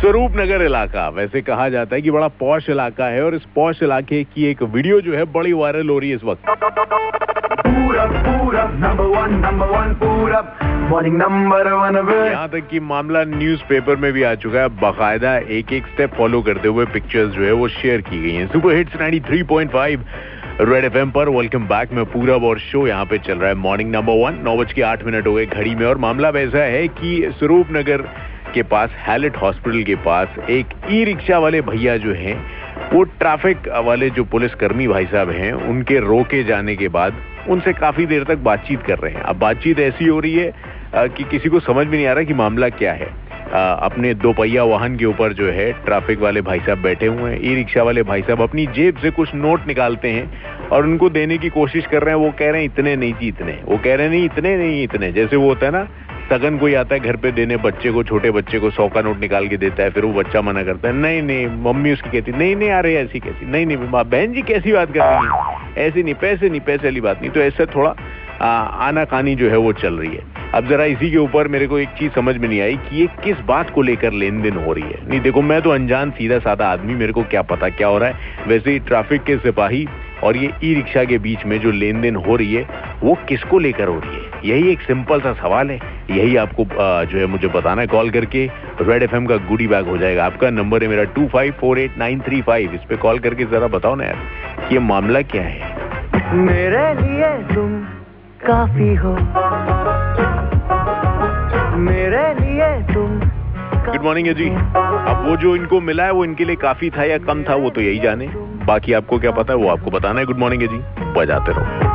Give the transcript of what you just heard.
स्वरूप नगर इलाका, वैसे कहा जाता है कि बड़ा पौश इलाका है और इस पौश इलाके की एक वीडियो जो है बड़ी वायरल हो रही है इस वक्त। पूरा पूरब मॉर्निंग नंबर वन यहाँ तक कि मामला न्यूज़पेपर में भी आ चुका है। बाकायदा एक एक स्टेप फॉलो करते हुए पिक्चर्स जो है वो शेयर की गई हैं। सुपर हिट्स 93.5 रेड एफएम पर वेलकम बैक में पूरा और शो यहाँ पे चल रहा है। मॉर्निंग नंबर वन नौ बज के आठ मिनट हो गए घड़ी में। और मामला वैसा है कि स्वरूप नगर के पास हैलेट हॉस्पिटल के पास एक ई रिक्शा वाले भैया जो हैं, वो ट्रैफ़िक वाले जो पुलिसकर्मी भाई साहब हैं, उनके रोके जाने के बाद उनसे काफ़ी देर तक बातचीत कर रहे हैं। अब बातचीत ऐसी हो रही है कि किसी को समझ में नहीं आ रहा कि मामला क्या है। अ, अपने दो पहिया वाहन के ऊपर जो है ट्रैफ़िक वाले भाई साहब बैठे हुए हैं। ई रिक्शा वाले भाई साहब अपनी जेब से कुछ नोट निकालते हैं और उनको देने की कोशिश कर रहे हैं। वो कह रहे हैं इतने नहीं जी इतने। वो कह रहे हैं नहीं इतने नहीं इतने। जैसे वो होता है ना सगन कोई आता है घर पे देने बच्चे को छोटे बच्चे को सौ का नोट निकाल के देता है फिर वो बच्चा मना करता है नहीं नहीं मम्मी उसकी कहती नहीं नहीं आ रही ऐसी कैसी नहीं नहीं बहन जी कैसी बात कर रही है? ऐसी नहीं पैसे नहीं पैसे वाली बात नहीं। तो ऐसा थोड़ा आ, आना कानी जो है वो चल रही है। अब जरा इसी के ऊपर मेरे को एक चीज़ समझ में नहीं आई कि ये किस बात को लेकर लेन देन हो रही है। नहीं, देखो, मैं तो अनजान सीधा साधा आदमी, मेरे को क्या पता क्या हो रहा है। वैसे ही ट्रैफ़िक के सिपाही और ये ई रिक्शा के बीच में जो लेन देन हो रही है, वो किसको लेकर हो रही है? यही एक सिंपल सा सवाल है। यही आपको जो है मुझे बताना है। कॉल करके रेड एफएम का गुडी बैग हो जाएगा। आपका नंबर है मेरा two five four eight nine three five. इस पर कॉल करके जरा बताओ ना यार ये मामला क्या है? मेरे लिए तुम काफ़ी हो। गुड मॉर्निंग है जी अब वो जो इनको मिला है, वो इनके लिए काफ़ी था या कम था, वो तो यही जाने। बाकी आपको क्या पता है, वो आपको बताना है। गुड मॉर्निंग है जी बजाते रहो।